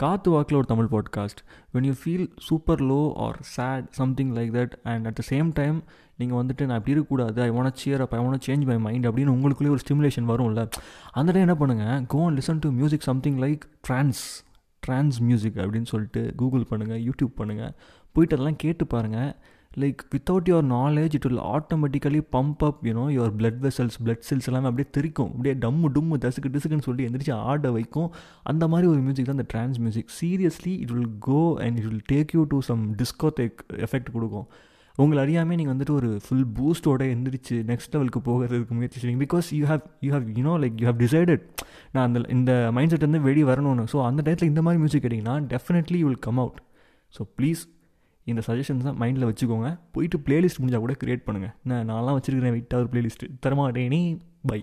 காத்து வாக்கில் ஒரு Tamil podcast when you feel super low or sad something like that and at the same time நீங்கள் வந்துட்டு நான் அப்படி இருக்கக்கூடாது I want cheer up I want change my mind அப்படின்னு உங்களுக்குள்ளே ஒரு ஸ்டிமுலேஷன் வரும்ல. அந்த டைம் என்ன பண்ணுங்கள் go and listen to music something like trance trance music அப்படின்னு சொல்லிட்டு கூகுள் பண்ணுங்கள் யூடியூப் பண்ணுங்கள் போயிட்டு அதெல்லாம் கேட்டு பாருங்கள் like without your knowledge it will automatically pump up you know your blood vessels blood cells எல்லாமே அப்படியே தெரிக்கும். அப்படியே டம்மு டும்மு தசுக்கு டிசுக்குன்னு சொல்லி எந்திரிச்சு ஆட வைக்கும். அந்த மாதிரி ஒரு மியூசிக் தான் இந்த trance music seriously it will go and it will take you to some discotheque effect கொடுக்கும். உங்களை அறியாமல் நீங்கள் வந்துட்டு ஒரு ஃபுல் பூஸ்டோட எந்திரிச்சு நெக்ஸ்ட் லெவலுக்கு போகிறதுக்கு முயற்சி செய்வீங்க. Because you have you have you know like you have decided நான் அந்த இந்த மைண்ட் செட் வந்து வெளியே வரணும்னு. ஸோ அந்த டயத்தில் இந்த மாதிரி மியூசிக் கேட்டிங்கன்னா definitely you will come out so please இந்த சஜஷன்ஸ் தான் மைண்டில் வச்சுக்கோங்க. போயிட்டு பிளேலிஸ்ட் முடிஞ்சால் கூட க்ரியேட் பண்ணுங்கள் நான் நான்லாம் வச்சுருக்கிறேன் வெயிட்டாக ஒரு பிளேலிஸ்ட்டு தரமாட்டேனே பை